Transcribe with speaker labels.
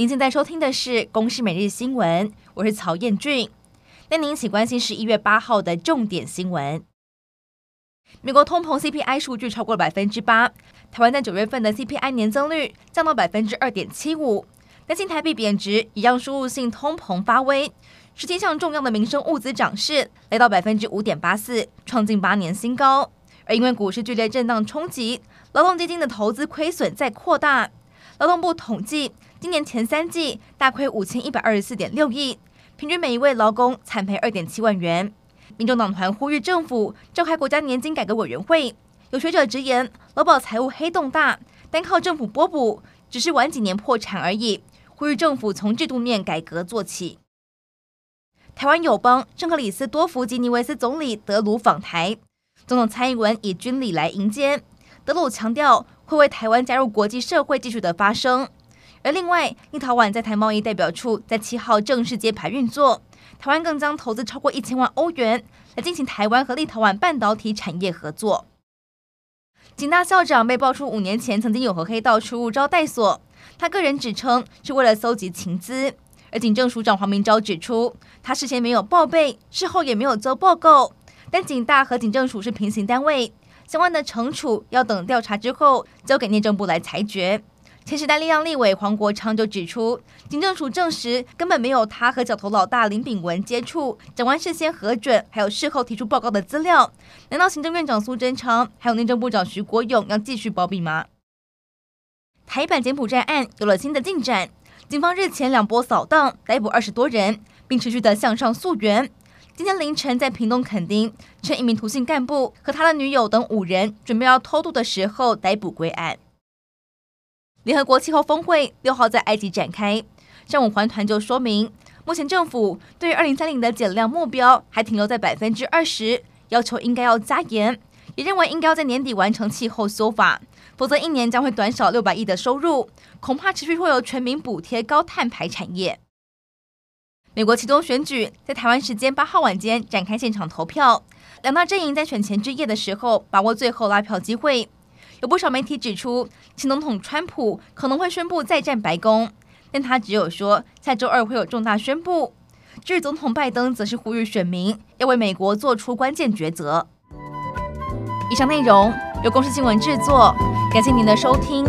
Speaker 1: 您现在收听的是《公视每日新闻》，我是曹彦俊。带您一起关心十一月八号的重点新闻。美国通膨 CPI 数据超过了百分之八，台湾在九月份的 CPI 年增率降到百分之二点七五。担心台币贬值，一样输入性通膨发威。十七项重要的民生物资涨势来到百分之五点八四，创近八年新高。而因为股市剧烈震荡冲击，劳动基金的投资亏损在扩大。劳动部统计。今年前三季大亏五千一百二十四点六亿，平均每一位劳工惨赔二点七万元。民众党团呼吁政府召开国家年金改革委员会。有学者直言，劳保财务黑洞大，单靠政府拨补只是晚几年破产而已。呼吁政府从制度面改革做起。台湾友邦圣克里斯多福及尼维斯总理德鲁访台，总统蔡英文以军礼来迎接。德鲁强调会为台湾加入国际社会继续的发声。而另外，立陶宛在台贸易代表处在七号正式揭牌运作，台湾更将投资超过一千万欧元来进行台湾和立陶宛半导体产业合作。警大校长被爆出五年前曾经有和黑道出入招待所，他个人指称是为了搜集情资，而警政署长黄明昭指出，他事先没有报备，事后也没有做报告，但警大和警政署是平行单位，相关的惩处要等调查之后交给内政部来裁决。前时代力量立委黄国昌就指出，警政署证实根本没有他和角头老大林炳文接触，长官事先核准，还有事后提出报告的资料。难道行政院长苏贞昌还有内政部长徐国勇要继续包庇吗？台版柬埔寨案有了新的进展，警方日前两波扫荡逮捕二十多人，并持续的向上溯源。今天凌晨在屏东垦丁，趁一名涂姓干部和他的女友等五人准备要偷渡的时候逮捕归案。联合国气候峰会六号在埃及展开，上午环团就说明，目前政府对于二零三零的减量目标还停留在百分之二十，要求应该要加严，也认为应该要在年底完成气候修法，否则一年将会短少六百亿的收入，恐怕持续会有全民补贴高碳排产业。美国期中选举在台湾时间八号晚间展开现场投票，两大阵营在选前之夜的时候把握最后拉票机会。有不少媒体指出，前总统川普可能会宣布再战白宫，但他只有说下周二会有重大宣布。至于总统拜登，则是呼吁选民要为美国做出关键抉择。以上内容由公司新闻制作，感谢您的收听。